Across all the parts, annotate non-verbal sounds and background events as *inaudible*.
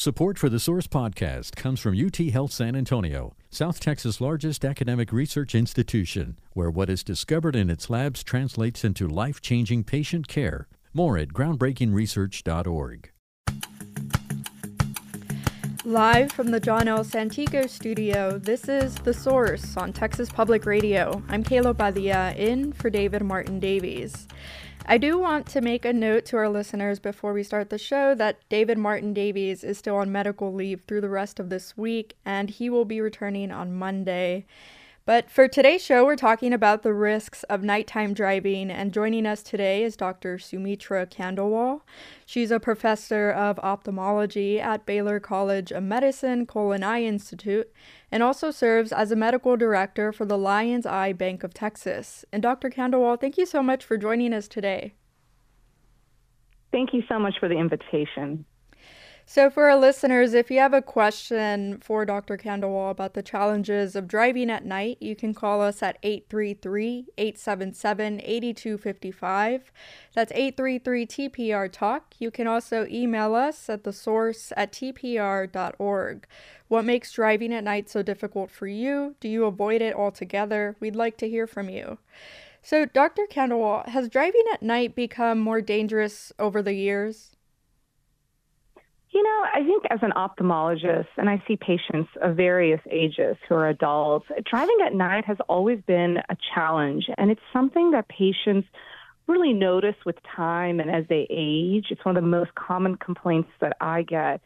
Support for the Source podcast comes from UT Health San Antonio, South Texas' largest academic research institution, where what is discovered in its labs translates into life changing patient care. More at groundbreakingresearch.org. Live from the John L. Santikos studio, this is The Source on Texas Public Radio. I'm Kayla Padilla in for David Martin Davies. I do want to make a note to our listeners before we start the show that David Martin Davies is still on medical leave through the rest of this week and he will be returning on Monday. But for today's show, we're talking about the risks of nighttime driving, and joining us today is Dr. Sumitra Khandelwal. She's a professor of ophthalmology at Baylor College of Medicine Cullen Eye Institute and also serves as a medical director for the Lion's Eye Bank of Texas. And Dr. Khandelwal, thank you so much for joining us today. Thank you so much for the invitation. So, for our listeners, if you have a question for Dr. Khandelwal about the challenges of driving at night, you can call us at 833 877 8255. That's 833 TPR Talk. You can also email us at the source at tpr.org. What makes driving at night so difficult for you? Do you avoid it altogether? We'd like to hear from you. So, Dr. Khandelwal, has driving at night become more dangerous over the years? You know, I think as an ophthalmologist, and I see patients of various ages who are adults, driving at night has always been a challenge. And it's something that patients really notice with time and as they age. It's one of the most common complaints that I get.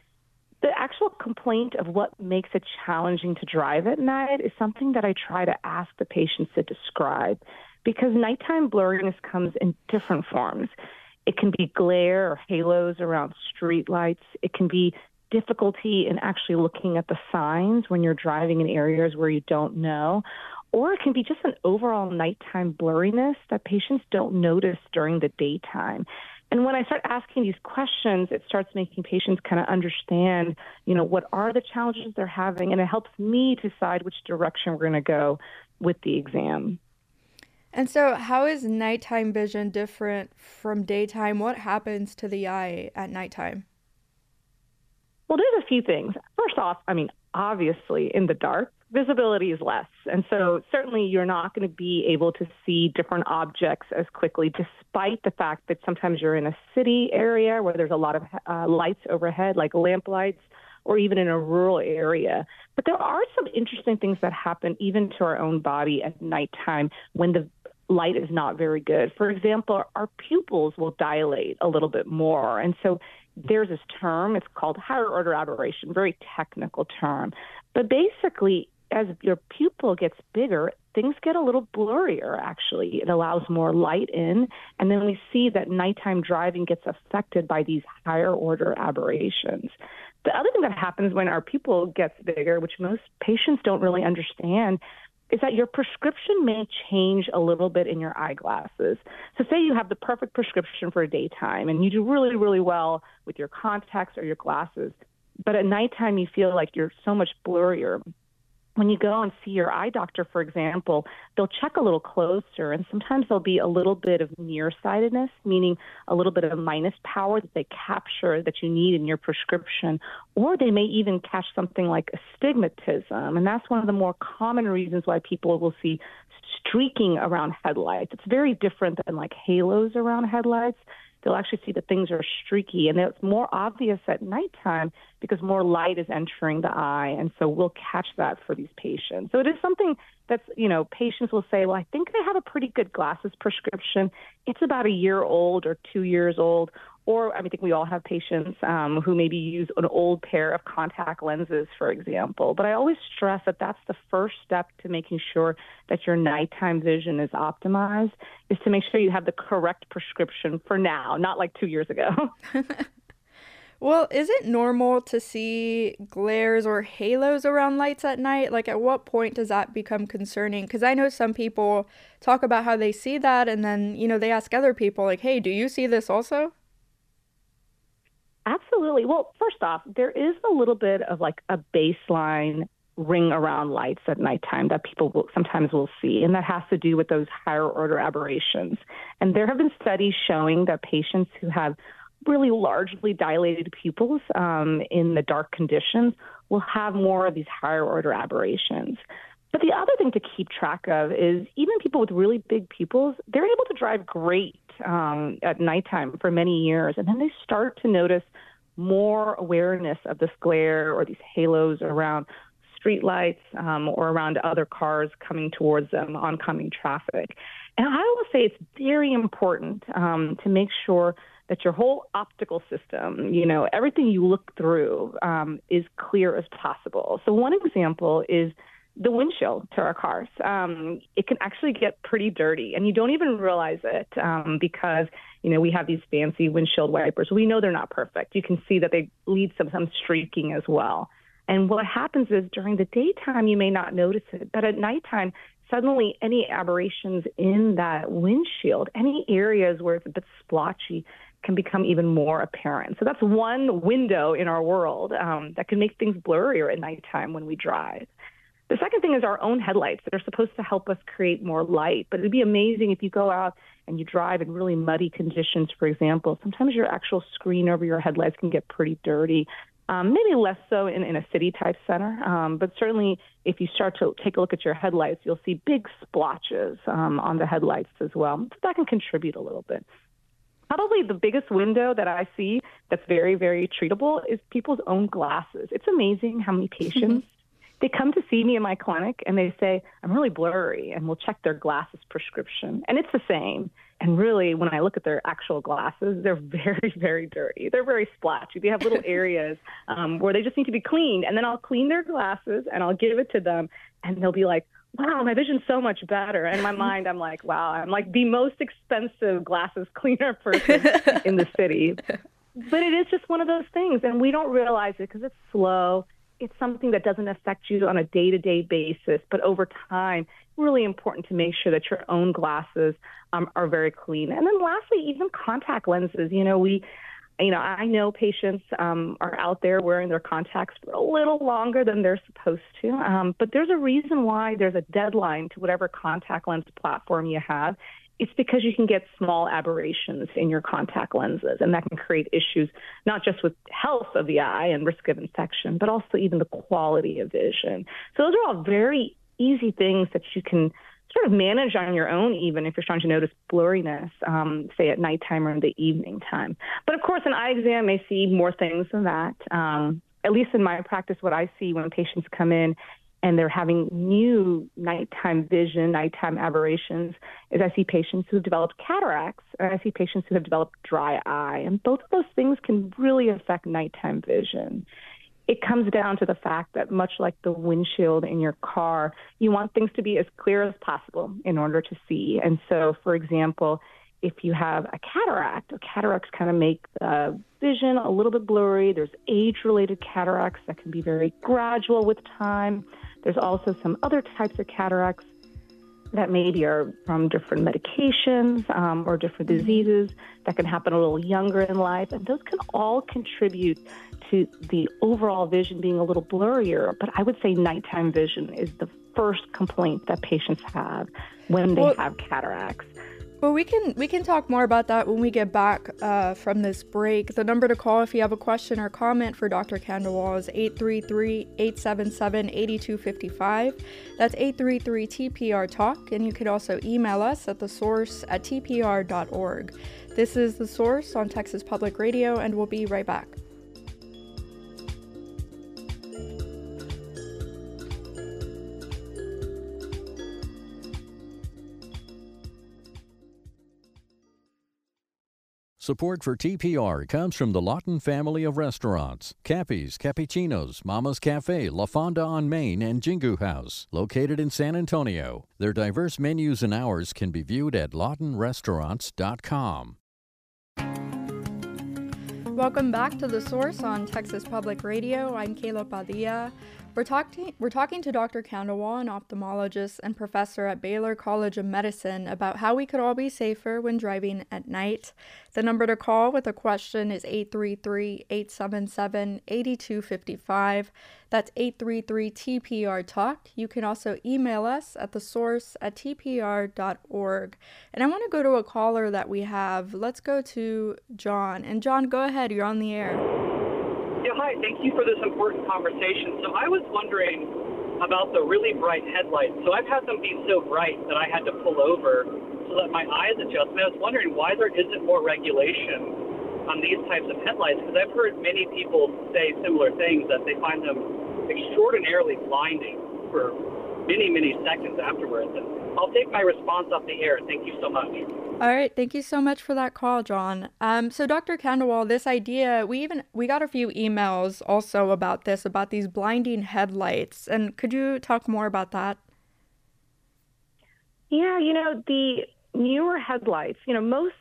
The actual complaint of what makes it challenging to drive at night is something that I try to ask the patients to describe because nighttime blurriness comes in different forms. It can be glare or halos around streetlights. It can be difficulty in actually looking at the signs when you're driving in areas where you don't know. Or it can be just an overall nighttime blurriness that patients don't notice during the daytime. And when I start asking these questions, it starts making patients kind of understand, you know, what are the challenges they're having, and it helps me decide which direction we're going to go with the exam. And so, how is nighttime vision different from daytime? What happens to the eye at nighttime? Well, there's a few things. First off, I mean, obviously, in the dark, visibility is less. And so, certainly, you're not going to be able to see different objects as quickly, despite the fact that sometimes you're in a city area where there's a lot of uh, lights overhead, like lamp lights or even in a rural area. But there are some interesting things that happen even to our own body at nighttime when the light is not very good. For example, our pupils will dilate a little bit more. And so there's this term, it's called higher order aberration, very technical term. But basically, as your pupil gets bigger, things get a little blurrier, actually. It allows more light in. And then we see that nighttime driving gets affected by these higher order aberrations. The other thing that happens when our pupil gets bigger, which most patients don't really understand, is that your prescription may change a little bit in your eyeglasses. So, say you have the perfect prescription for daytime and you do really, really well with your contacts or your glasses, but at nighttime you feel like you're so much blurrier when you go and see your eye doctor, for example, they'll check a little closer, and sometimes there'll be a little bit of nearsightedness, meaning a little bit of minus power that they capture that you need in your prescription, or they may even catch something like astigmatism, and that's one of the more common reasons why people will see streaking around headlights. It's very different than like halos around headlights they'll actually see that things are streaky. And it's more obvious at nighttime because more light is entering the eye. And so we'll catch that for these patients. So it is something that's, you know, patients will say, well, I think I have a pretty good glasses prescription. It's about a year old or two years old, or I mean, I think we all have patients um, who maybe use an old pair of contact lenses, for example. But I always stress that that's the first step to making sure that your nighttime vision is optimized, is to make sure you have the correct prescription for now, not like two years ago. *laughs* well, is it normal to see glares or halos around lights at night? Like, at what point does that become concerning? Because I know some people talk about how they see that, and then, you know, they ask other people, like, hey, do you see this also? Absolutely. Well, first off, there is a little bit of like a baseline ring around lights at nighttime that people will, sometimes will see, and that has to do with those higher order aberrations. And there have been studies showing that patients who have really largely dilated pupils um, in the dark conditions will have more of these higher order aberrations. But the other thing to keep track of is even people with really big pupils, they're able to drive great um, at nighttime for many years, and then they start to notice more awareness of this glare or these halos around streetlights um, or around other cars coming towards them, oncoming traffic. And I will say it's very important um, to make sure that your whole optical system, you know, everything you look through um, is clear as possible. So, one example is the windshield to our cars. Um, it can actually get pretty dirty, and you don't even realize it um, because you know we have these fancy windshield wipers. We know they're not perfect. You can see that they lead some some streaking as well. And what happens is during the daytime you may not notice it, but at nighttime suddenly any aberrations in that windshield, any areas where it's a bit splotchy, can become even more apparent. So that's one window in our world um, that can make things blurrier at nighttime when we drive. The second thing is our own headlights that are supposed to help us create more light. But it'd be amazing if you go out and you drive in really muddy conditions, for example. Sometimes your actual screen over your headlights can get pretty dirty. Um, maybe less so in, in a city type center, um, but certainly if you start to take a look at your headlights, you'll see big splotches um, on the headlights as well. So that can contribute a little bit. Probably the biggest window that I see that's very, very treatable is people's own glasses. It's amazing how many patients they come to see me in my clinic and they say, I'm really blurry, and we'll check their glasses prescription. And it's the same. And really, when I look at their actual glasses, they're *laughs* very, very dirty. They're very splotchy. They have little *laughs* areas um, where they just need to be cleaned. And then I'll clean their glasses and I'll give it to them, and they'll be like, wow, my vision's so much better. And in my *laughs* mind, I'm like, wow, I'm like the most expensive glasses cleaner person in the city. But it is just one of those things, and we don't realize it because it's slow it's something that doesn't affect you on a day to day basis, but over time, really important to make sure that your own glasses um, are very clean. And then lastly, even contact lenses. You know, we, you know, I know patients um, are out there wearing their contacts for a little longer than they're supposed to, um, but there's a reason why there's a deadline to whatever contact lens platform you have it's because you can get small aberrations in your contact lenses, and that can create issues not just with health of the eye and risk of infection, but also even the quality of vision. So those are all very easy things that you can sort of manage on your own, even if you're starting to notice blurriness, um, say at nighttime or in the evening time. But of course, an eye exam may see more things than that. Um, at least in my practice, what I see when patients come in and they're having new nighttime vision, nighttime aberrations, is I see patients who have developed cataracts and I see patients who have developed dry eye. And both of those things can really affect nighttime vision. It comes down to the fact that, much like the windshield in your car, you want things to be as clear as possible in order to see. And so, for example, if you have a cataract, cataracts kind of make the vision a little bit blurry. There's age related cataracts that can be very gradual with time. There's also some other types of cataracts that maybe are from different medications um, or different mm-hmm. diseases that can happen a little younger in life. And those can all contribute to the overall vision being a little blurrier. But I would say nighttime vision is the first complaint that patients have when they well, have cataracts. Well, we can we can talk more about that when we get back uh, from this break. The number to call if you have a question or comment for Dr. Khandelwal is 833-877-8255. That's 833-TPR Talk, and you could also email us at the source at tpr.org. This is The Source on Texas Public Radio, and we'll be right back. Support for TPR comes from the Lawton family of restaurants Cappy's, Cappuccinos, Mama's Cafe, La Fonda on Main, and Jingu House, located in San Antonio. Their diverse menus and hours can be viewed at lawtonrestaurants.com. Welcome back to The Source on Texas Public Radio. I'm Kayla Padilla. We're talking we're talking to Dr. Khandelwal, an ophthalmologist and professor at Baylor College of Medicine, about how we could all be safer when driving at night. The number to call with a question is 833-877-8255. That's 833-TPR Talk. You can also email us at the source at tpr.org. And I want to go to a caller that we have. Let's go to John. And John, go ahead. You're on the air. Hi. Thank you for this important conversation. So I was wondering about the really bright headlights. So I've had them be so bright that I had to pull over so that my eyes adjust. And I was wondering why there isn't more regulation on these types of headlights because I've heard many people say similar things that they find them extraordinarily blinding for many, many seconds afterwards. And I'll take my response off the air. Thank you so much. All right, thank you so much for that call, John. Um, so, Dr. Khandelwal, this idea we even we got a few emails also about this about these blinding headlights, and could you talk more about that? Yeah, you know the newer headlights. You know most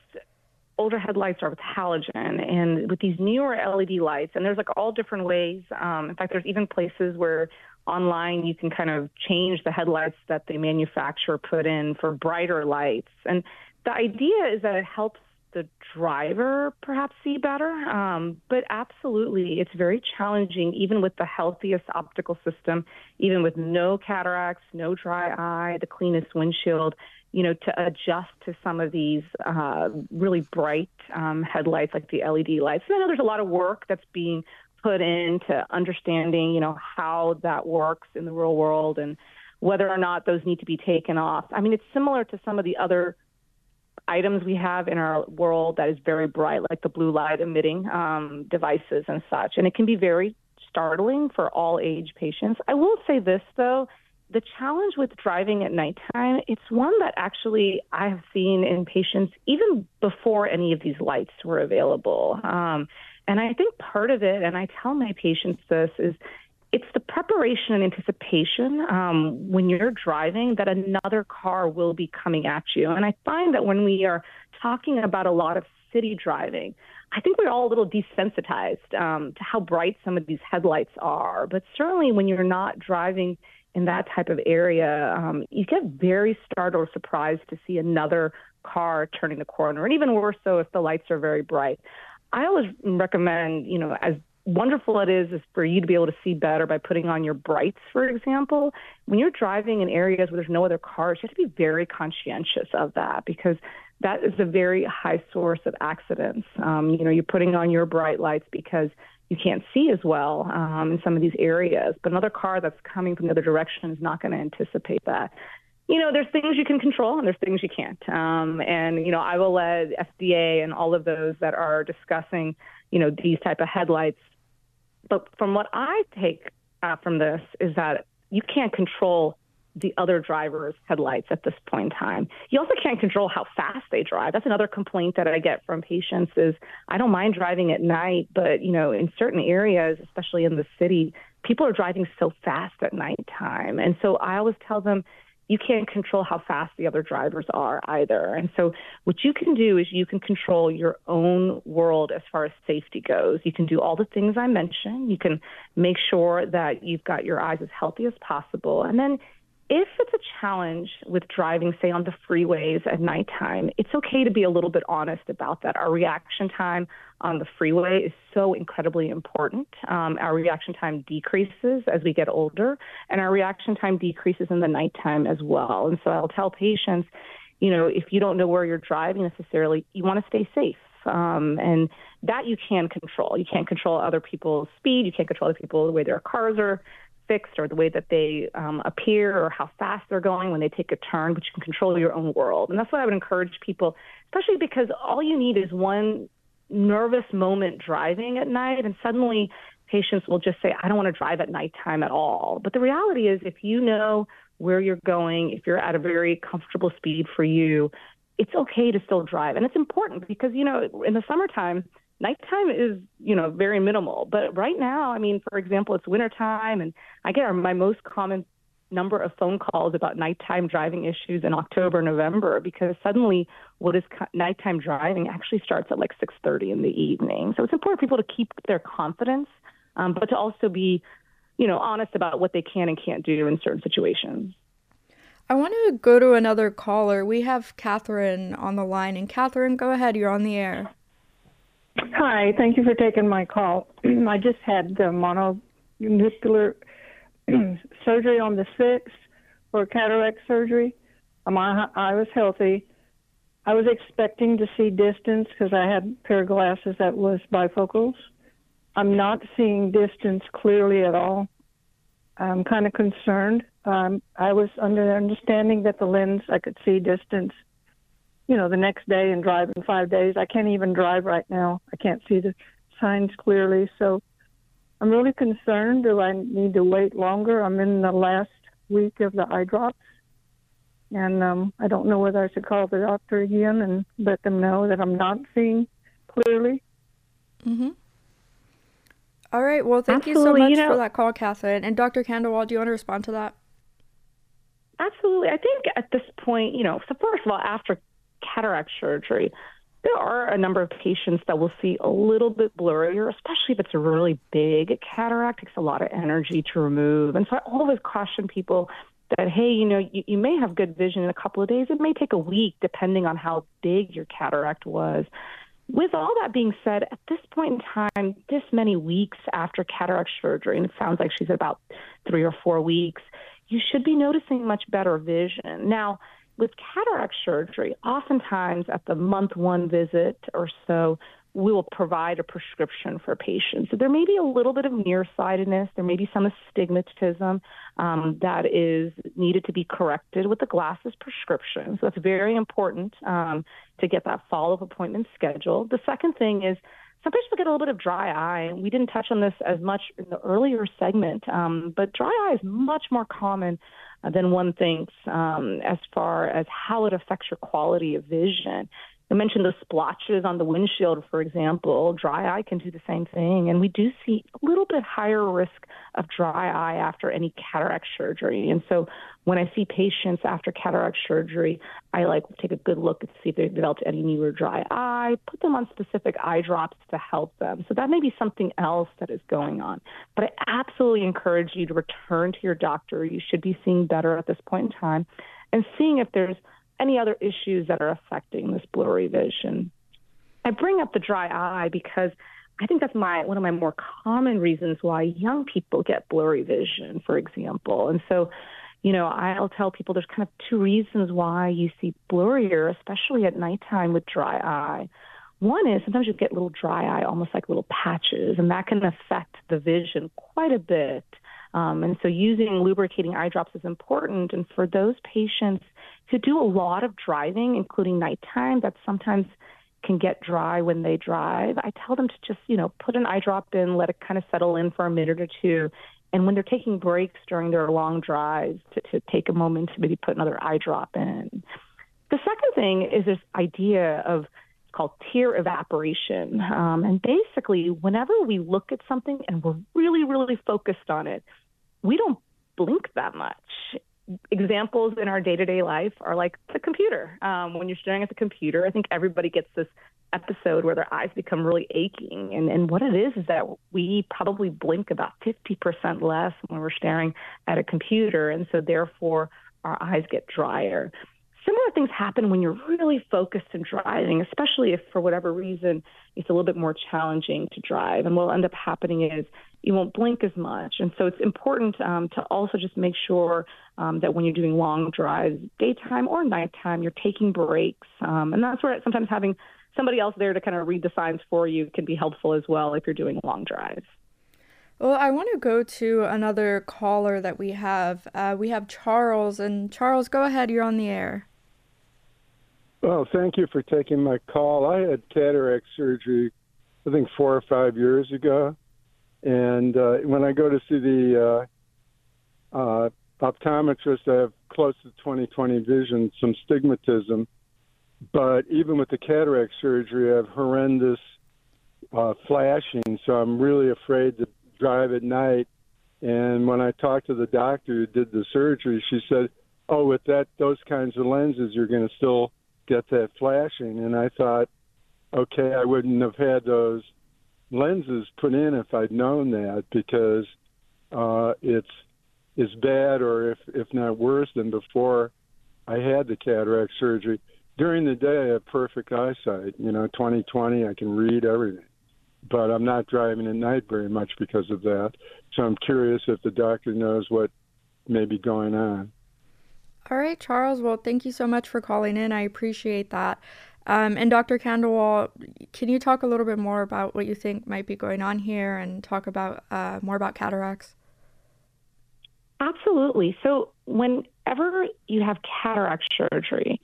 older headlights are with halogen, and with these newer LED lights, and there's like all different ways. Um, in fact, there's even places where online you can kind of change the headlights that the manufacturer put in for brighter lights. And the idea is that it helps the driver perhaps see better. Um, but absolutely, it's very challenging, even with the healthiest optical system, even with no cataracts, no dry eye, the cleanest windshield, you know, to adjust to some of these uh, really bright um, headlights like the LED lights. And I know there's a lot of work that's being put into understanding, you know, how that works in the real world and whether or not those need to be taken off. I mean, it's similar to some of the other items we have in our world that is very bright, like the blue light emitting um, devices and such. And it can be very startling for all age patients. I will say this, though. The challenge with driving at nighttime, it's one that actually I have seen in patients even before any of these lights were available. Um, and I think part of it, and I tell my patients this, is it's the preparation and anticipation um, when you're driving that another car will be coming at you. And I find that when we are talking about a lot of city driving, I think we're all a little desensitized um, to how bright some of these headlights are. But certainly when you're not driving in that type of area, um, you get very startled or surprised to see another car turning the corner, and even worse so if the lights are very bright. I always recommend, you know, as wonderful it is is for you to be able to see better by putting on your brights, for example. When you're driving in areas where there's no other cars, you have to be very conscientious of that because that is a very high source of accidents. Um, you know, you're putting on your bright lights because you can't see as well um, in some of these areas, but another car that's coming from the other direction is not going to anticipate that you know, there's things you can control and there's things you can't. Um, and, you know, I will let FDA and all of those that are discussing, you know, these type of headlights. But from what I take uh, from this is that you can't control the other driver's headlights at this point in time. You also can't control how fast they drive. That's another complaint that I get from patients is I don't mind driving at night, but you know, in certain areas, especially in the city, people are driving so fast at nighttime. And so I always tell them you can't control how fast the other drivers are either. And so, what you can do is you can control your own world as far as safety goes. You can do all the things I mentioned. You can make sure that you've got your eyes as healthy as possible. And then if it's a challenge with driving, say, on the freeways at nighttime, it's okay to be a little bit honest about that. Our reaction time on the freeway is so incredibly important. Um, our reaction time decreases as we get older, and our reaction time decreases in the nighttime as well. And so I'll tell patients, you know, if you don't know where you're driving necessarily, you want to stay safe. Um, and that you can control. You can't control other people's speed. You can't control other people the way their cars are fixed or the way that they um, appear or how fast they're going when they take a turn, but you can control your own world. And that's what I would encourage people, especially because all you need is one nervous moment driving at night, and suddenly patients will just say, I don't want to drive at nighttime at all. But the reality is, if you know where you're going, if you're at a very comfortable speed for you, it's okay to still drive. And it's important because, you know, in the summertime, nighttime is you know very minimal but right now i mean for example it's wintertime and i get my most common number of phone calls about nighttime driving issues in october november because suddenly what is nighttime driving actually starts at like 6.30 in the evening so it's important for people to keep their confidence um, but to also be you know, honest about what they can and can't do in certain situations. I want to go to another caller. We have Catherine on the line. And Catherine, go ahead. You're on the air. Hi. Thank you for taking my call. *clears throat* I just had the mononuclear *clears throat* surgery on the 6th for cataract surgery. My eye was healthy. I was expecting to see distance because I had a pair of glasses that was bifocals. I'm not seeing distance clearly at all. I'm kind of concerned. Um, I was under the understanding that the lens I could see distance, you know, the next day and drive in five days. I can't even drive right now. I can't see the signs clearly. So I'm really concerned. Do I need to wait longer? I'm in the last week of the eye drops. And um, I don't know whether I should call the doctor again and let them know that I'm not seeing clearly. Mm-hmm. All right. Well, thank Absolutely. you so much you know, for that call, Catherine. And Dr. Khandelwal, do you want to respond to that? Absolutely. I think at this point, you know, so first of all, after cataract surgery, there are a number of patients that will see a little bit blurrier, especially if it's a really big cataract. It takes a lot of energy to remove. And so I always caution people that, hey, you know, you, you may have good vision in a couple of days. It may take a week, depending on how big your cataract was. With all that being said, at this point in time, this many weeks after cataract surgery, and it sounds like she's about three or four weeks, you should be noticing much better vision. Now, with cataract surgery, oftentimes at the month one visit or so, we will provide a prescription for patients. So there may be a little bit of nearsightedness, there may be some astigmatism um, that is needed to be corrected with the glasses prescription. So that's very important um, to get that follow up appointment scheduled. The second thing is some patients will get a little bit of dry eye. We didn't touch on this as much in the earlier segment, um, but dry eye is much more common than one thinks um, as far as how it affects your quality of vision. I mentioned the splotches on the windshield, for example. Dry eye can do the same thing. And we do see a little bit higher risk of dry eye after any cataract surgery. And so when I see patients after cataract surgery, I like take a good look to see if they've developed any new or dry eye, put them on specific eye drops to help them. So that may be something else that is going on. But I absolutely encourage you to return to your doctor. You should be seeing better at this point in time and seeing if there's any other issues that are affecting this blurry vision. I bring up the dry eye because I think that's my one of my more common reasons why young people get blurry vision, for example. And so, you know, I'll tell people there's kind of two reasons why you see blurrier, especially at nighttime with dry eye. One is sometimes you get little dry eye, almost like little patches, and that can affect the vision quite a bit. Um, and so using lubricating eye drops is important. And for those patients who do a lot of driving, including nighttime, that sometimes can get dry when they drive, I tell them to just, you know, put an eye drop in, let it kind of settle in for a minute or two. And when they're taking breaks during their long drives, to, to take a moment to maybe put another eye drop in. The second thing is this idea of it's called tear evaporation. Um, and basically, whenever we look at something and we're really, really focused on it, we don't blink that much. Examples in our day to day life are like the computer. Um, when you're staring at the computer, I think everybody gets this episode where their eyes become really aching. And, and what it is is that we probably blink about 50% less when we're staring at a computer. And so, therefore, our eyes get drier. Similar things happen when you're really focused and driving, especially if for whatever reason it's a little bit more challenging to drive. And what'll end up happening is you won't blink as much. And so it's important um, to also just make sure um, that when you're doing long drives, daytime or nighttime, you're taking breaks. Um, and that's where sometimes having somebody else there to kind of read the signs for you can be helpful as well if you're doing long drives. Well, I want to go to another caller that we have. Uh, we have Charles, and Charles, go ahead. You're on the air. Well, thank you for taking my call. I had cataract surgery, I think four or five years ago, and uh, when I go to see the uh, uh, optometrist, I have close to 20/20 vision, some stigmatism. But even with the cataract surgery, I have horrendous uh, flashing, so I'm really afraid to drive at night. And when I talked to the doctor who did the surgery, she said, "Oh, with that those kinds of lenses, you're going to still get that flashing." And I thought, okay, I wouldn't have had those lenses put in if I'd known that because uh, it's is bad or if if not worse than before I had the cataract surgery. During the day, I have perfect eyesight. You know, 20/20, I can read everything, but I'm not driving at night very much because of that. So I'm curious if the doctor knows what may be going on. All right, Charles. Well, thank you so much for calling in. I appreciate that. Um, and Dr. Khandelwal, can you talk a little bit more about what you think might be going on here and talk about uh, more about cataracts? Absolutely. So, whenever you have cataract surgery,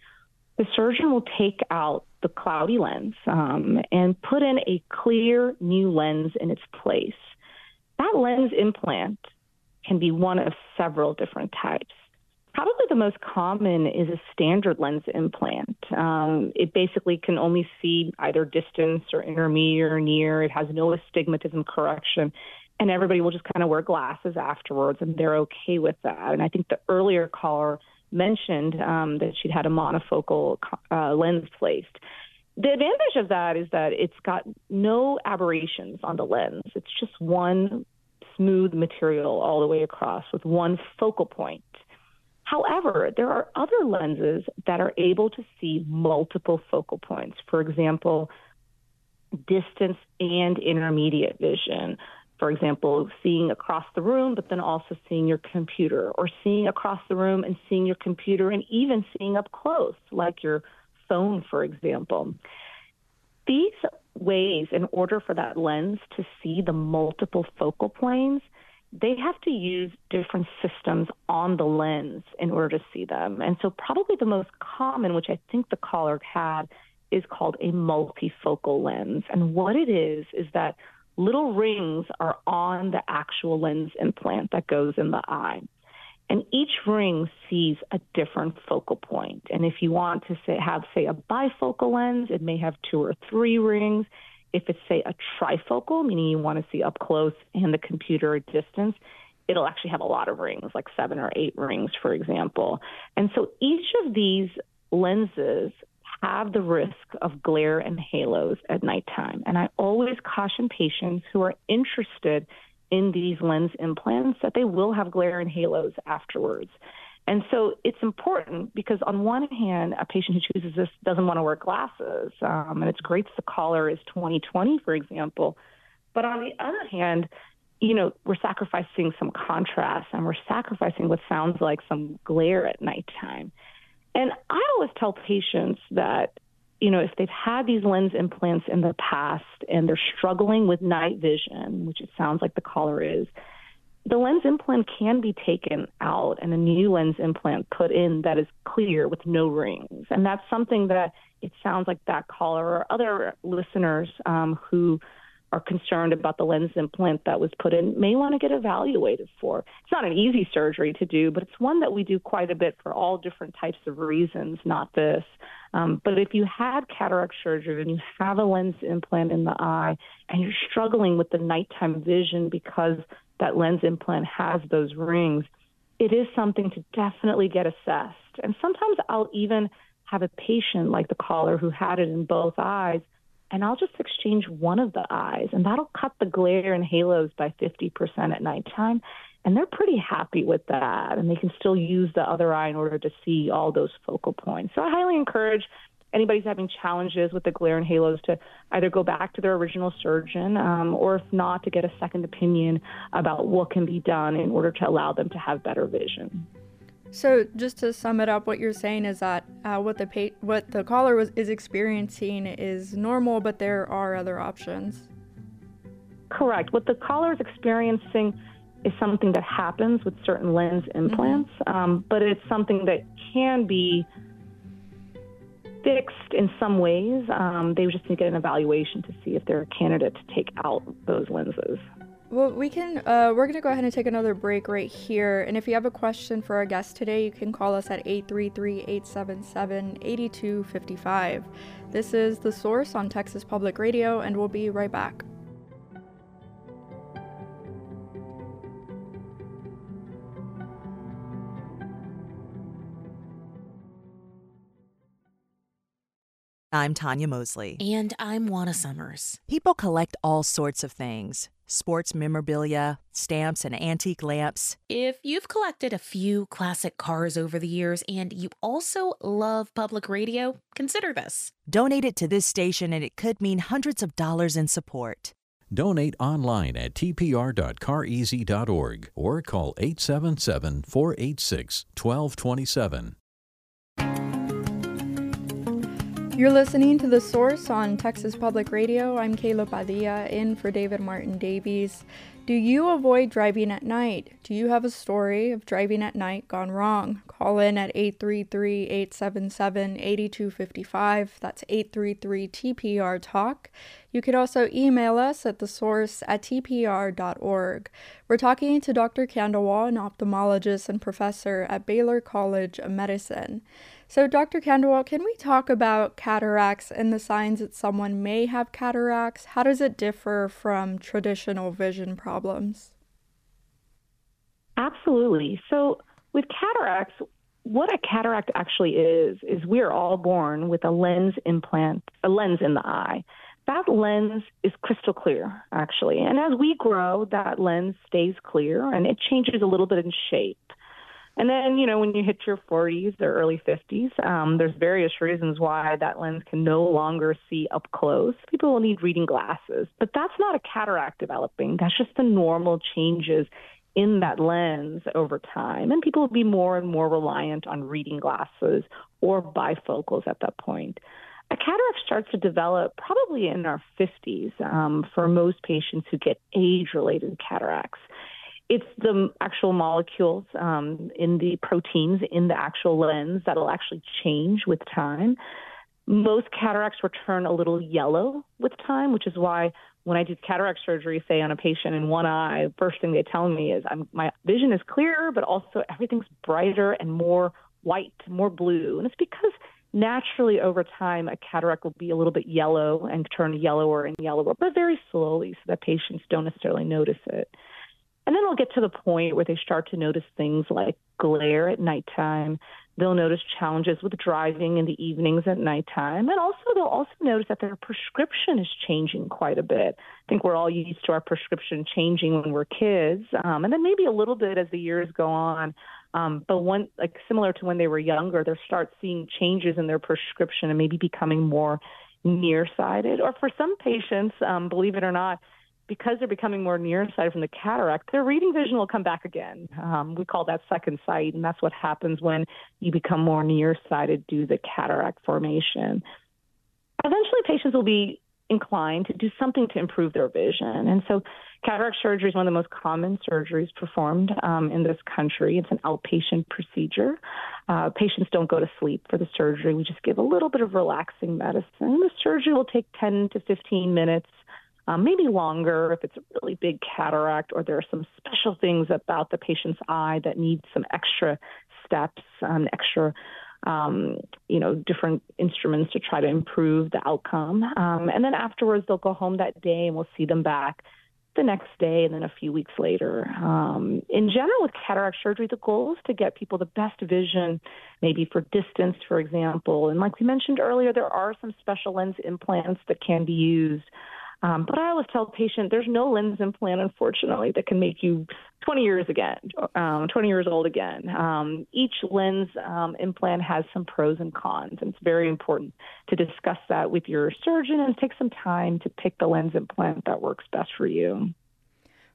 the surgeon will take out the cloudy lens um, and put in a clear new lens in its place. That lens implant can be one of several different types. Probably the most common is a standard lens implant. Um, it basically can only see either distance or intermediate or near. It has no astigmatism correction and everybody will just kind of wear glasses afterwards, and they're okay with that. And I think the earlier caller mentioned um, that she'd had a monofocal uh, lens placed. The advantage of that is that it's got no aberrations on the lens. It's just one smooth material all the way across with one focal point. However, there are other lenses that are able to see multiple focal points. For example, distance and intermediate vision for example, seeing across the room, but then also seeing your computer, or seeing across the room and seeing your computer, and even seeing up close, like your phone, for example. These ways, in order for that lens to see the multiple focal planes, they have to use different systems on the lens in order to see them. And so, probably the most common, which I think the caller had, is called a multifocal lens. And what it is, is that little rings are on the actual lens implant that goes in the eye. And each ring sees a different focal point. And if you want to say, have, say, a bifocal lens, it may have two or three rings. If it's, say, a trifocal, meaning you want to see up close and the computer distance, it'll actually have a lot of rings, like seven or eight rings, for example. And so each of these lenses have the risk of glare and halos at nighttime. And I always caution patients who are interested in these lens implants that they will have glare and halos afterwards. And so it's important because, on one hand, a patient who chooses this doesn't want to wear glasses. Um, and it's great that the caller is 20/20, for example. But on the other hand, you know, we're sacrificing some contrast and we're sacrificing what sounds like some glare at nighttime. And I always tell patients that, you know, if they've had these lens implants in the past and they're struggling with night vision, which it sounds like the caller is, the lens implant can be taken out and a new lens implant put in that is clear with no rings. And that's something that it sounds like that caller or other listeners um, who are concerned about the lens implant that was put in may want to get evaluated for. It's not an easy surgery to do, but it's one that we do quite a bit for all different types of reasons, not this. Um, but if you had cataract surgery and you have a lens implant in the eye and you're struggling with the nighttime vision because that lens implant has those rings, it is something to definitely get assessed. And sometimes I'll even have a patient like the caller who had it in both eyes and I'll just exchange one of the eyes, and that'll cut the glare and halos by 50% at nighttime. And they're pretty happy with that, and they can still use the other eye in order to see all those focal points. So I highly encourage anybody who's having challenges with the glare and halos to either go back to their original surgeon um, or if not to get a second opinion about what can be done in order to allow them to have better vision so, just to sum it up, what you're saying is that uh, what the pa- what the caller was is experiencing is normal, but there are other options. Correct. What the caller is experiencing is something that happens with certain lens implants, mm-hmm. um, but it's something that can be fixed in some ways. Um, they just need to get an evaluation to see if they're a candidate to take out those lenses. Well, we can, uh, we're going to go ahead and take another break right here. And if you have a question for our guest today, you can call us at 833 877 8255. This is The Source on Texas Public Radio, and we'll be right back. I'm Tanya Mosley. And I'm Juana Summers. People collect all sorts of things sports memorabilia, stamps, and antique lamps. If you've collected a few classic cars over the years and you also love public radio, consider this. Donate it to this station, and it could mean hundreds of dollars in support. Donate online at tpr.careasy.org or call 877 486 1227. You're listening to The Source on Texas Public Radio. I'm Kayla Padilla in for David Martin Davies. Do you avoid driving at night? Do you have a story of driving at night gone wrong? Call in at 833 877 8255. That's 833 TPR Talk. You could also email us at thesource at tpr.org. We're talking to Dr. Khandelwal, an ophthalmologist and professor at Baylor College of Medicine. So, Dr. Khandelwal, can we talk about cataracts and the signs that someone may have cataracts? How does it differ from traditional vision problems? Absolutely. So, with cataracts, what a cataract actually is, is we are all born with a lens implant, a lens in the eye. That lens is crystal clear, actually. And as we grow, that lens stays clear and it changes a little bit in shape. And then, you know, when you hit your 40s or early 50s, um, there's various reasons why that lens can no longer see up close. People will need reading glasses, but that's not a cataract developing. That's just the normal changes in that lens over time. And people will be more and more reliant on reading glasses or bifocals at that point. A cataract starts to develop probably in our 50s um, for most patients who get age related cataracts it's the actual molecules um, in the proteins in the actual lens that'll actually change with time. Most cataracts return a little yellow with time, which is why when I do cataract surgery, say on a patient in one eye, first thing they tell me is I'm, my vision is clearer, but also everything's brighter and more white, more blue. And it's because naturally over time a cataract will be a little bit yellow and turn yellower and yellower, but very slowly so that patients don't necessarily notice it. And then they'll get to the point where they start to notice things like glare at nighttime. They'll notice challenges with driving in the evenings at nighttime. And also, they'll also notice that their prescription is changing quite a bit. I think we're all used to our prescription changing when we're kids, um, and then maybe a little bit as the years go on. Um, but one, like similar to when they were younger, they'll start seeing changes in their prescription and maybe becoming more nearsighted. Or for some patients, um, believe it or not, because they're becoming more nearsighted from the cataract, their reading vision will come back again. Um, we call that second sight, and that's what happens when you become more nearsighted due to the cataract formation. Eventually, patients will be inclined to do something to improve their vision. And so, cataract surgery is one of the most common surgeries performed um, in this country. It's an outpatient procedure. Uh, patients don't go to sleep for the surgery. We just give a little bit of relaxing medicine. The surgery will take 10 to 15 minutes um, maybe longer if it's a really big cataract or there are some special things about the patient's eye that need some extra steps, um, extra, um, you know, different instruments to try to improve the outcome. Um, and then afterwards, they'll go home that day and we'll see them back the next day and then a few weeks later. Um, in general, with cataract surgery, the goal is to get people the best vision, maybe for distance, for example. And like we mentioned earlier, there are some special lens implants that can be used. Um, but I always tell the patient there's no lens implant, unfortunately, that can make you 20 years again, um, 20 years old again. Um, each lens um, implant has some pros and cons, and it's very important to discuss that with your surgeon and take some time to pick the lens implant that works best for you.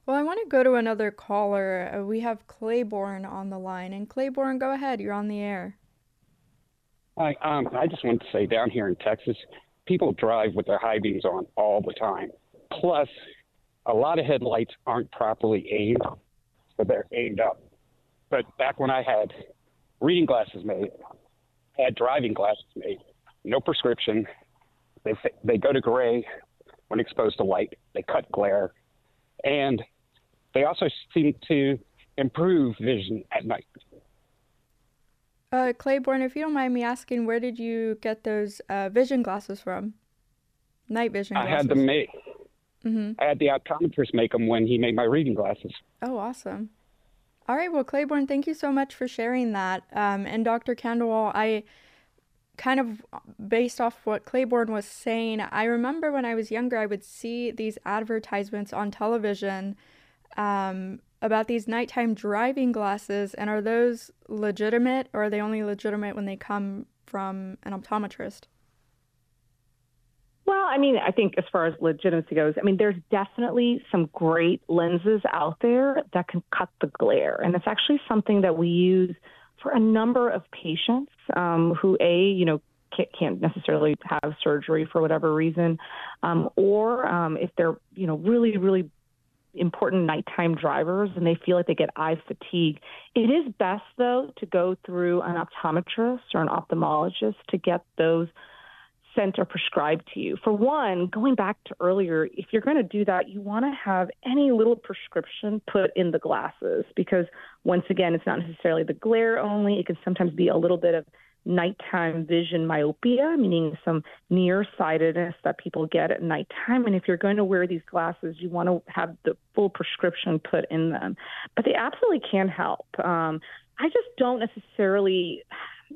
Well, I want to go to another caller. Uh, we have Claiborne on the line. And Claiborne, go ahead. You're on the air. Hi. Um, I just wanted to say down here in Texas, people drive with their high beams on all the time. Plus, a lot of headlights aren't properly aimed, so they're aimed up. But back when I had reading glasses made, had driving glasses made, no prescription. They they go to gray when exposed to light. They cut glare, and they also seem to improve vision at night. Uh, Claiborne, if you don't mind me asking, where did you get those uh, vision glasses from? Night vision glasses. I had them made. Mm-hmm. I had the optometrist make them when he made my reading glasses. Oh, awesome. All right, well, Claiborne, thank you so much for sharing that. Um, and Dr. Khandelwal, I kind of based off what Claiborne was saying, I remember when I was younger, I would see these advertisements on television um, about these nighttime driving glasses. And are those legitimate or are they only legitimate when they come from an optometrist? Well, I mean, I think as far as legitimacy goes, I mean, there's definitely some great lenses out there that can cut the glare. And it's actually something that we use for a number of patients um, who, A, you know, can't necessarily have surgery for whatever reason, um, or um, if they're, you know, really, really important nighttime drivers and they feel like they get eye fatigue. It is best, though, to go through an optometrist or an ophthalmologist to get those sent or prescribed to you. For one, going back to earlier, if you're going to do that, you want to have any little prescription put in the glasses because, once again, it's not necessarily the glare only. It can sometimes be a little bit of nighttime vision myopia, meaning some nearsightedness that people get at nighttime. And if you're going to wear these glasses, you want to have the full prescription put in them. But they absolutely can help. Um, I just don't necessarily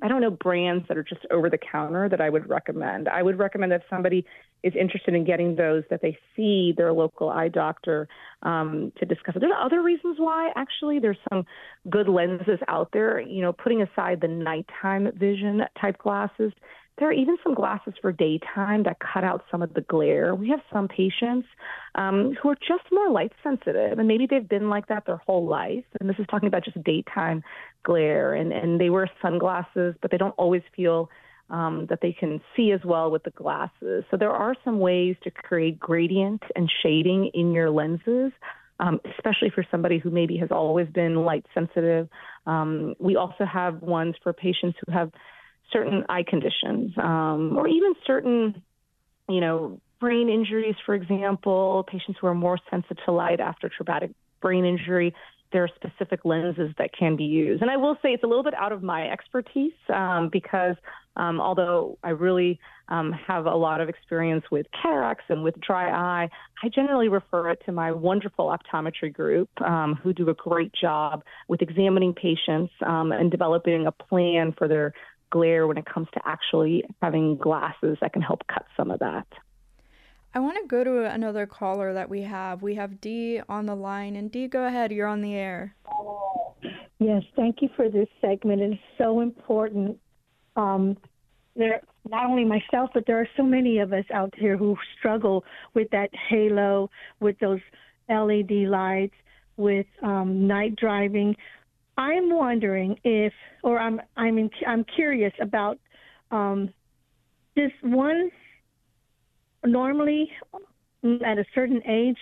I don't know brands that are just over the counter that I would recommend. I would recommend that somebody is interested in getting those that they see their local eye doctor um, to discuss it. There's other reasons why actually there's some good lenses out there. You know, putting aside the nighttime vision type glasses, there are even some glasses for daytime that cut out some of the glare. We have some patients um, who are just more light sensitive, and maybe they've been like that their whole life. And this is talking about just daytime glare, and, and they wear sunglasses, but they don't always feel um, that they can see as well with the glasses. So there are some ways to create gradient and shading in your lenses. Um, especially for somebody who maybe has always been light sensitive. Um, we also have ones for patients who have certain eye conditions um, or even certain, you know, brain injuries, for example, patients who are more sensitive to light after traumatic brain injury. There are specific lenses that can be used. And I will say it's a little bit out of my expertise um, because um, although I really um, have a lot of experience with cataracts and with dry eye, I generally refer it to my wonderful optometry group um, who do a great job with examining patients um, and developing a plan for their glare when it comes to actually having glasses that can help cut some of that. I want to go to another caller that we have. We have Dee on the line. And Dee, go ahead. You're on the air. Yes, thank you for this segment. It's so important. Um, there, not only myself, but there are so many of us out here who struggle with that halo, with those LED lights, with um, night driving. I'm wondering if, or I'm I'm in, I'm curious about um, does one normally at a certain age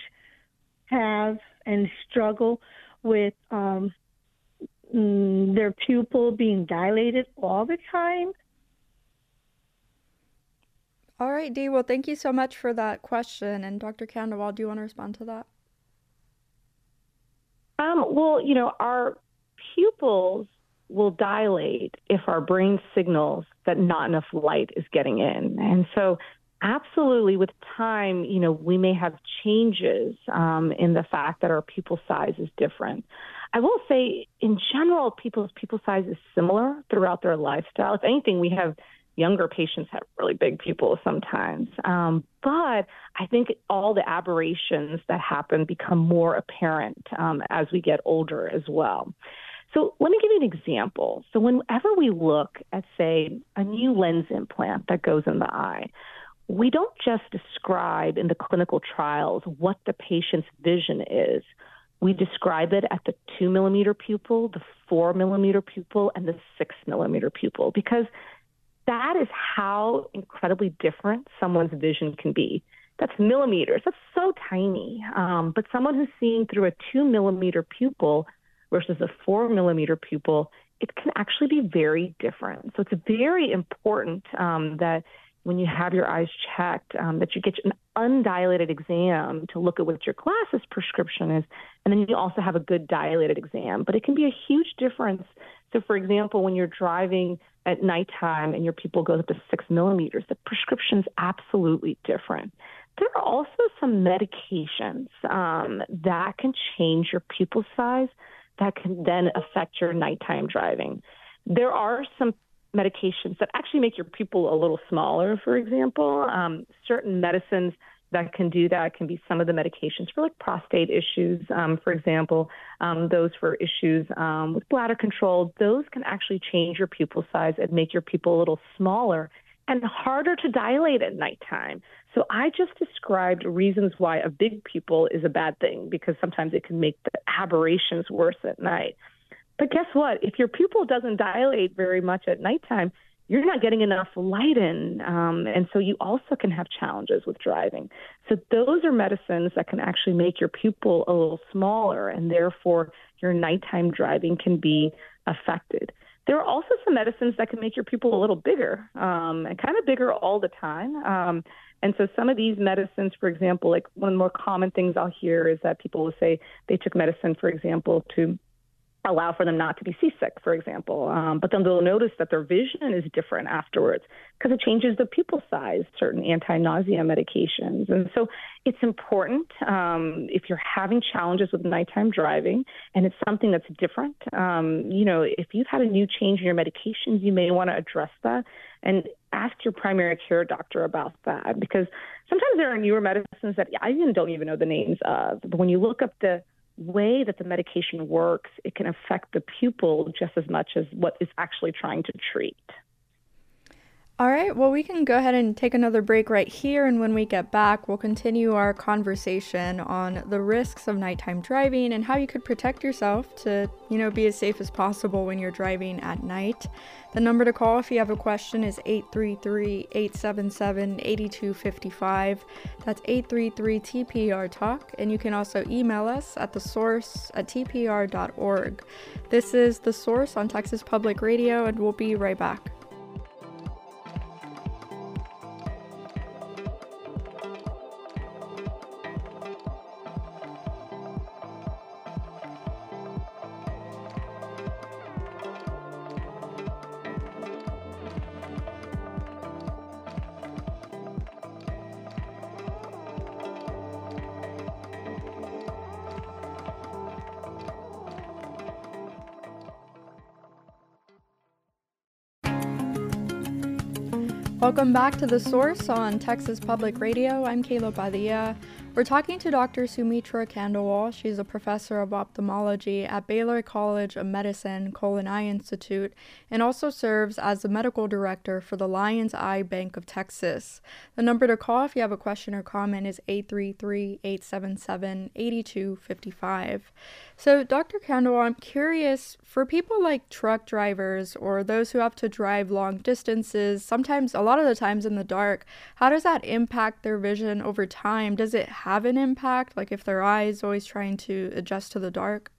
have and struggle with um, mm, their pupil being dilated all the time? All right, Dee. Well, thank you so much for that question. And Dr. Khandelwal, do you want to respond to that? Um, well, you know, our pupils will dilate if our brain signals that not enough light is getting in. And so, absolutely, with time, you know, we may have changes um, in the fact that our pupil size is different. I will say, in general, people's pupil size is similar throughout their lifestyle. If anything, we have younger patients have really big pupils sometimes. Um, but I think all the aberrations that happen become more apparent um, as we get older as well. So let me give you an example. So whenever we look at, say, a new lens implant that goes in the eye, we don't just describe in the clinical trials what the patient's vision is. We describe it at the two millimeter pupil, the four millimeter pupil, and the six millimeter pupil because that is how incredibly different someone's vision can be. That's millimeters. That's so tiny. Um, but someone who's seeing through a two millimeter pupil versus a four millimeter pupil, it can actually be very different. So it's very important um, that when you have your eyes checked, um, that you get an undilated exam to look at what your glasses prescription is, and then you also have a good dilated exam. But it can be a huge difference. So, for example, when you're driving at nighttime and your pupil goes up to six millimeters, the prescription is absolutely different. There are also some medications um, that can change your pupil size that can then affect your nighttime driving. There are some medications that actually make your pupil a little smaller, for example. Um, certain medicines that can do that can be some of the medications for like prostate issues, um, for example, um, those for issues um, with bladder control. Those can actually change your pupil size and make your pupil a little smaller and harder to dilate at nighttime. So I just described reasons why a big pupil is a bad thing because sometimes it can make the aberrations worse at night. But guess what? If your pupil doesn't dilate very much at nighttime, you're not getting enough light in. Um, and so you also can have challenges with driving. So those are medicines that can actually make your pupil a little smaller, and therefore your nighttime driving can be affected. There are also some medicines that can make your pupil a little bigger um, and kind of bigger all the time. Um, and so some of these medicines, for example, like one of the more common things I'll hear is that people will say they took medicine, for example, to allow for them not to be seasick, for example. Um, but then they'll notice that their vision is different afterwards because it changes the pupil size, certain anti nausea medications. And so it's important um, if you're having challenges with nighttime driving and it's something that's different. Um, you know, if you've had a new change in your medications, you may want to address that and ask your primary care doctor about that because sometimes there are newer medicines that I even don't even know the names of. But when you look up the way that the medication works, it can affect the pupil just as much as what is actually trying to treat. All right, well, we can go ahead and take another break right here. And when we get back, we'll continue our conversation on the risks of nighttime driving and how you could protect yourself to, you know, be as safe as possible when you're driving at night. The number to call if you have a question is 833 877 8255. That's 833 TPR Talk. And you can also email us at the source at tpr.org. This is The Source on Texas Public Radio, and we'll be right back. Welcome back to The Source on Texas Public Radio. I'm Kayla Padilla. We're talking to Dr. Sumitra Khandelwal. She's a professor of ophthalmology at Baylor College of Medicine Cullen Eye Institute and also serves as the medical director for the Lions Eye Bank of Texas. The number to call if you have a question or comment is 833 877 8255. So, Dr. Khandelwal, I'm curious for people like truck drivers or those who have to drive long distances, sometimes a lot of the times in the dark, how does that impact their vision over time? Does it have an impact? Like if their eye is always trying to adjust to the dark?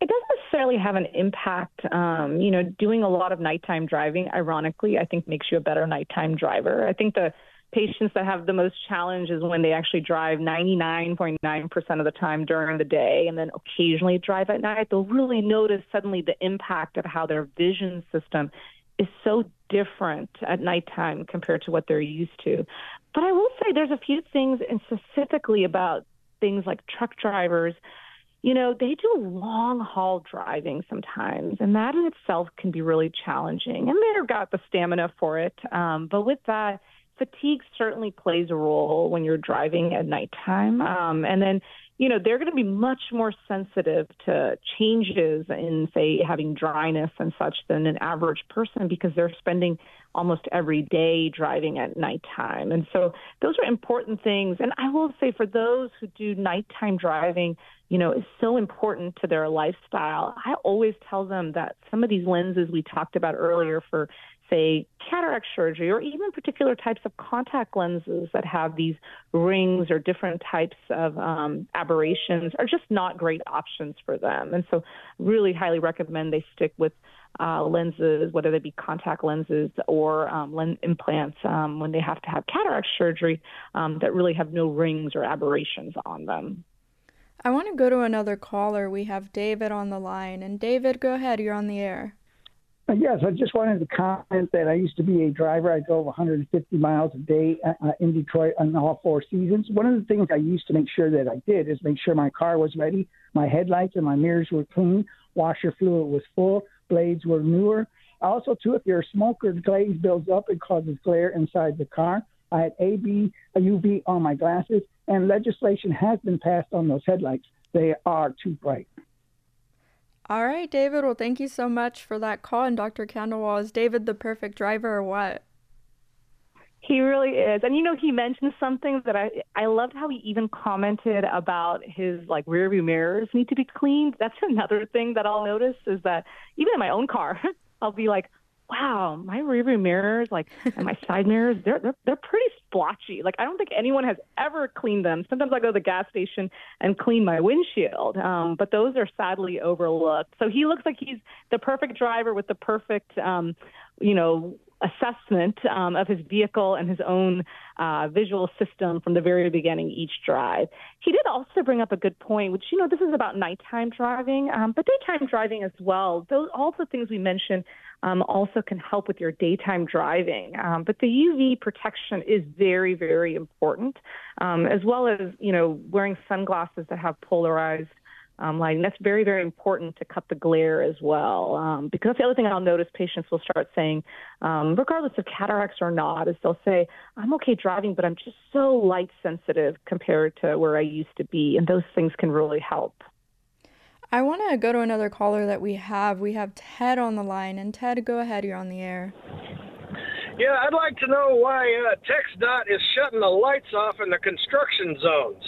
It doesn't necessarily have an impact. Um, you know, doing a lot of nighttime driving, ironically, I think makes you a better nighttime driver. I think the patients that have the most challenge is when they actually drive 99.9% of the time during the day and then occasionally drive at night. They'll really notice suddenly the impact of how their vision system is so different at nighttime compared to what they're used to. But I will say there's a few things, and specifically about things like truck drivers. You know, they do long haul driving sometimes, and that in itself can be really challenging. And they've got the stamina for it. Um, but with that, fatigue certainly plays a role when you're driving at nighttime. Um, and then you know, they're going to be much more sensitive to changes in, say, having dryness and such than an average person because they're spending almost every day driving at nighttime. And so those are important things. And I will say for those who do nighttime driving, you know, is so important to their lifestyle. I always tell them that some of these lenses we talked about earlier for say, cataract surgery or even particular types of contact lenses that have these rings or different types of um, aberrations are just not great options for them. And so, really highly recommend they stick with uh, lenses, whether they be contact lenses or um, lens implants, um, when they have to have cataract surgery um, that really have no rings or aberrations on them. I want to go to another caller. We have David on the line. And David, go ahead. You're on the air. Uh, yes, I just wanted to comment that I used to be a driver. I drove 150 miles a day uh, uh, in Detroit on all four seasons. One of the things I used to make sure that I did is make sure my car was ready, my headlights and my mirrors were clean, washer fluid was full, blades were newer. Also, too, if you're a smoker, the glaze builds up and causes glare inside the car. I had AB, UV on my glasses, and legislation has been passed on those headlights. They are too bright. All right, David. Well, thank you so much for that call. And Dr. Khandelwal, is David the perfect driver or what? He really is. And you know, he mentioned something that I I loved how he even commented about his like rear view mirrors need to be cleaned. That's *laughs* another thing that I'll notice is that even in my own car, *laughs* I'll be like, wow, my rear view mirrors, like and my *laughs* side mirrors, they're they're they're pretty splotchy. Like I don't think anyone has ever cleaned them. Sometimes I go to the gas station and clean my windshield, um, but those are sadly overlooked. So he looks like he's the perfect driver with the perfect, um, you know, assessment um, of his vehicle and his own uh, visual system from the very beginning each drive. He did also bring up a good point, which, you know, this is about nighttime driving, um, but daytime driving as well. Those, all the things we mentioned um, also can help with your daytime driving. Um, but the UV protection is very, very important, um, as well as, you know, wearing sunglasses that have polarized um, lighting. That's very, very important to cut the glare as well. Um, because the other thing I'll notice patients will start saying, um, regardless of cataracts or not, is they'll say, I'm okay driving, but I'm just so light sensitive compared to where I used to be. And those things can really help. I want to go to another caller that we have. We have Ted on the line. And Ted, go ahead. You're on the air. Yeah, I'd like to know why uh, TxDOT is shutting the lights off in the construction zones.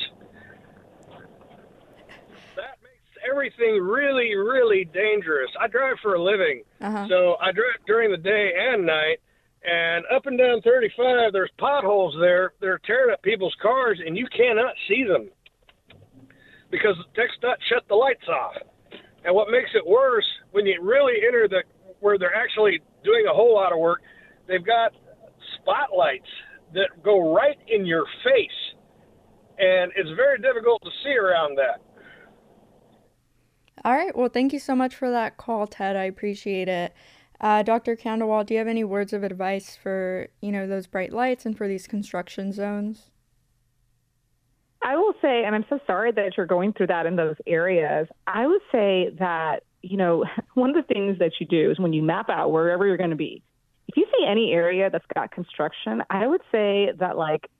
That makes everything really, really dangerous. I drive for a living, uh-huh. so I drive during the day and night. And up and down 35, there's potholes there. They're tearing up people's cars, and you cannot see them because TxDOT shut the lights off. And what makes it worse, when you really enter the where they're actually doing a whole lot of work, they've got spotlights that go right in your face, and it's very difficult to see around that. All right. Well, thank you so much for that call, Ted. I appreciate it. Uh, Dr. Khandelwal, do you have any words of advice for you know those bright lights and for these construction zones? I will say, and I'm so sorry that you're going through that in those areas. I would say that you know *laughs* one of the things that you do is when you map out wherever you're going to be. If you see any area that's got construction, I would say that like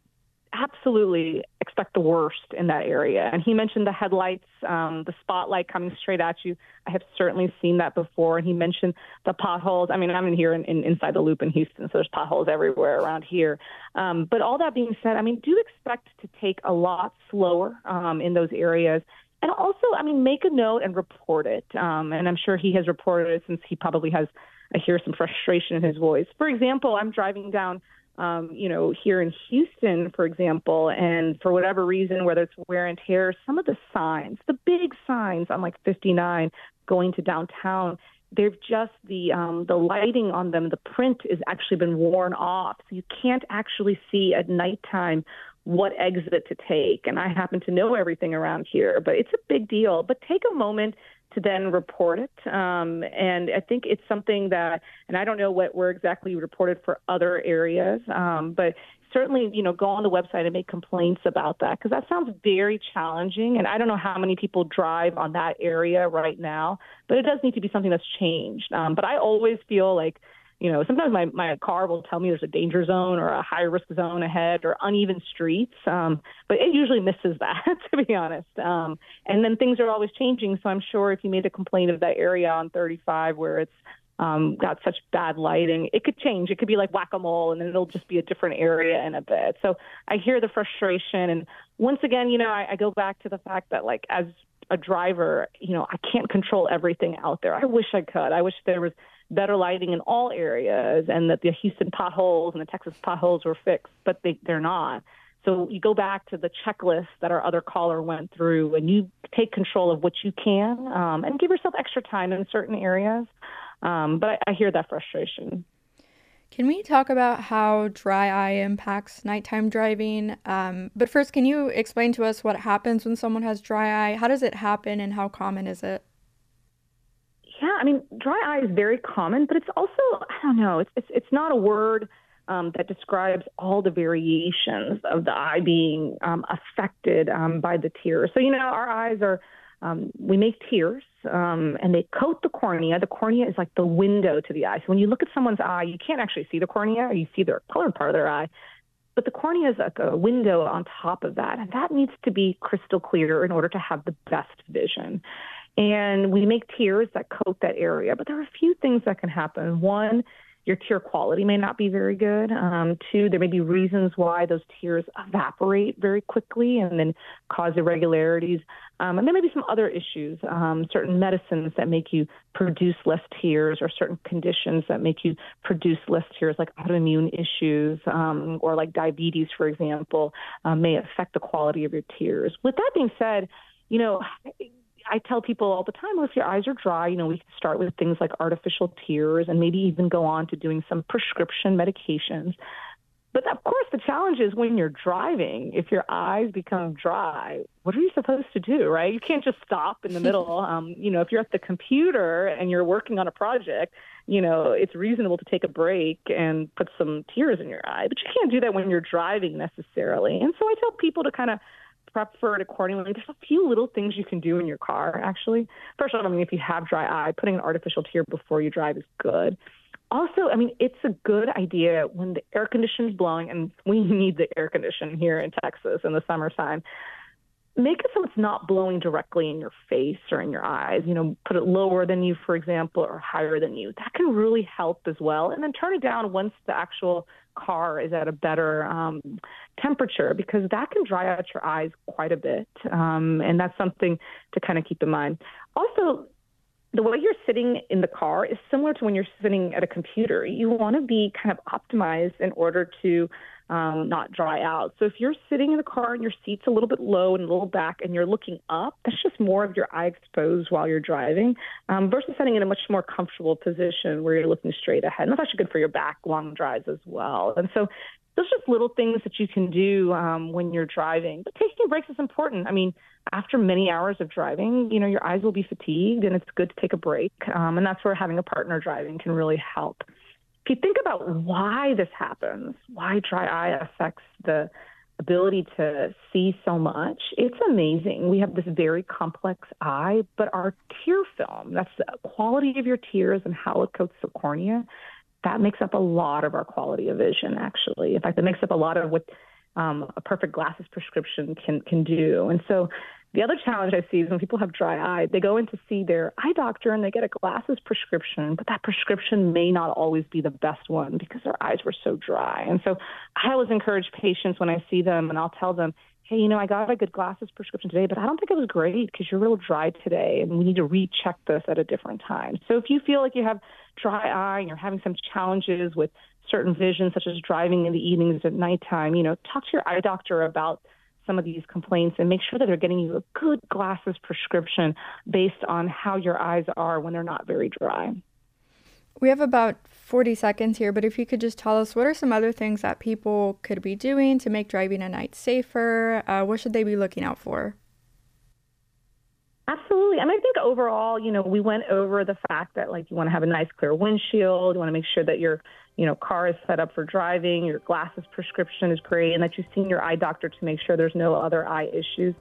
absolutely expect the worst in that area. And he mentioned the headlights, um, the spotlight coming straight at you. I have certainly seen that before. And he mentioned the potholes. I mean, I'm in here in, in, inside the loop in Houston, so there's potholes everywhere around here. Um, but all that being said, I mean, do expect to take a lot slower um, in those areas. And also, I mean, make a note and report it. Um, and I'm sure he has reported it since he probably has. I hear some frustration in his voice. For example, I'm driving down um, you know, here in Houston, for example, and for whatever reason, whether it's wear and tear, some of the signs, the big signs on like 59 going to downtown, they've just the um, the lighting on them, the print has actually been worn off, so you can't actually see at nighttime what exit to take. And I happen to know everything around here, but it's a big deal. But take a moment to then report it. Um, and I think it's something that, and I don't know what where exactly reported for other areas, um, but certainly, you know, go on the website and make complaints about that because that sounds very challenging. And I don't know how many people drive on that area right now, but it does need to be something that's changed. Um, but I always feel like you know, sometimes my, my car will tell me there's a danger zone or a high risk zone ahead or uneven streets. Um, but it usually misses that, *laughs* to be honest. Um, and then things are always changing. So I'm sure if you made a complaint of that area on 35 where it's um, got such bad lighting, it could change. It could be like whack a mole and then it'll just be a different area in a bit. So I hear the frustration. And once again, you know, I, I go back to the fact that, like, as a driver, you know, I can't control everything out there. I wish I could. I wish there was better lighting in all areas and that the Houston potholes and the Texas potholes were fixed, but they, they're not. So you go back to the checklist that our other caller went through and you take control of what you can um, and give yourself extra time in certain areas. Um, but I, I hear that frustration. Can we talk about how dry eye impacts nighttime driving? Um, but first, can you explain to us what happens when someone has dry eye? How does it happen and how common is it? Yeah, I mean, dry eye is very common, but it's also I don't know, it's it's, it's not a word um, that describes all the variations of the eye being um, affected um, by the tears. So you know, our eyes are um, we make tears um, and they coat the cornea. The cornea is like the window to the eye. So when you look at someone's eye, you can't actually see the cornea, you see their colored part of their eye. But the cornea is like a window on top of that, and that needs to be crystal clear in order to have the best vision. And we make tears that coat that area, but there are a few things that can happen. One, your tear quality may not be very good. Um, two, there may be reasons why those tears evaporate very quickly and then cause irregularities. Um, and there may be some other issues, um, certain medicines that make you produce less tears, or certain conditions that make you produce less tears, like autoimmune issues um, or like diabetes, for example, um, may affect the quality of your tears. With that being said, you know, I tell people all the time, well, if your eyes are dry, you know, we can start with things like artificial tears and maybe even go on to doing some prescription medications. But of course, the challenge is when you're driving, if your eyes become dry, what are you supposed to do, right? You can't just stop in the *laughs* middle. Um, you know, if you're at the computer and you're working on a project, you know, it's reasonable to take a break and put some tears in your eye, but you can't do that when you're driving necessarily. And so I tell people to kind of prep for it accordingly. There's a few little things you can do in your car, actually. First of all, I mean, if you have dry eye, putting an artificial tear before you drive is good. Also, I mean, it's a good idea when the air conditioning is blowing, and we need the air conditioning here in Texas in the summertime. Make it so it's not blowing directly in your face or in your eyes. You know, put it lower than you, for example, or higher than you. That can really help as well. And then turn it down once the actual car is at a better um, temperature because that can dry out your eyes quite a bit. Um, and that's something to kind of keep in mind. Also, the way you're sitting in the car is similar to when you're sitting at a computer. You want to be kind of optimized in order to um, not dry out. So if you're sitting in the car and your seat's a little bit low and a little back and you're looking up, that's just more of your eye exposed while you're driving um, versus sitting in a much more comfortable position where you're looking straight ahead. And that's actually good for your back long drives as well. And so those just little things that you can do um, when you're driving. But taking breaks is important. I mean, after many hours of driving, you know, your eyes will be fatigued and it's good to take a break. Um, and that's where having a partner driving can really help if you think about why this happens, why dry eye affects the ability to see so much, it's amazing. We have this very complex eye, but our tear film, that's the quality of your tears and how it coats the cornea, that makes up a lot of our quality of vision, actually. In fact, it makes up a lot of what um, a perfect glasses prescription can can do. And so the other challenge I see is when people have dry eye, they go in to see their eye doctor and they get a glasses prescription, but that prescription may not always be the best one because their eyes were so dry. And so I always encourage patients when I see them and I'll tell them, hey, you know, I got a good glasses prescription today, but I don't think it was great because you're real dry today and we need to recheck this at a different time. So if you feel like you have dry eye and you're having some challenges with certain vision, such as driving in the evenings at nighttime, you know, talk to your eye doctor about some of these complaints and make sure that they're getting you a good glasses prescription based on how your eyes are when they're not very dry. We have about 40 seconds here, but if you could just tell us what are some other things that people could be doing to make driving at night safer? Uh, what should they be looking out for? Absolutely. And I think overall, you know, we went over the fact that like you want to have a nice clear windshield, you want to make sure that your, you know, car is set up for driving, your glasses prescription is great, and that you've seen your eye doctor to make sure there's no other eye issues.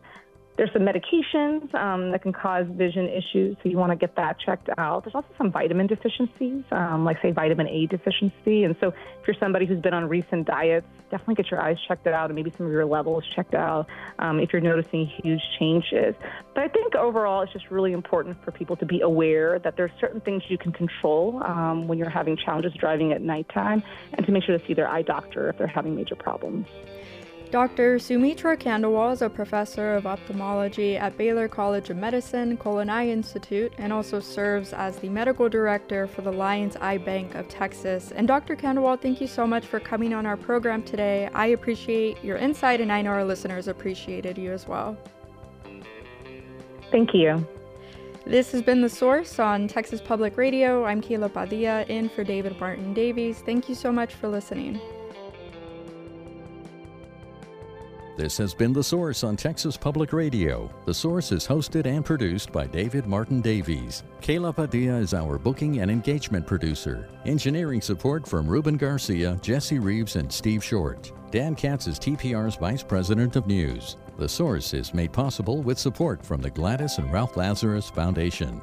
There's some medications um, that can cause vision issues, so you want to get that checked out. There's also some vitamin deficiencies, um, like, say, vitamin A deficiency. And so, if you're somebody who's been on recent diets, definitely get your eyes checked out and maybe some of your levels checked out um, if you're noticing huge changes. But I think overall, it's just really important for people to be aware that there's certain things you can control um, when you're having challenges driving at nighttime and to make sure to see their eye doctor if they're having major problems. Dr. Sumitra Khandelwal is a professor of ophthalmology at Baylor College of Medicine Cullen Eye Institute and also serves as the medical director for the Lions Eye Bank of Texas. And Dr. Khandelwal, thank you so much for coming on our program today. I appreciate your insight, and I know our listeners appreciated you as well. Thank you. This has been The Source on Texas Public Radio. I'm Kayla Padilla in for David Martin Davies. Thank you so much for listening. This has been The Source on Texas Public Radio. The Source is hosted and produced by David Martin Davies. Kayla Padilla is our booking and engagement producer. Engineering support from Ruben Garcia, Jesse Reeves, and Steve Short. Dan Katz is TPR's Vice President of News. The Source is made possible with support from the Gladys and Ralph Lazarus Foundation.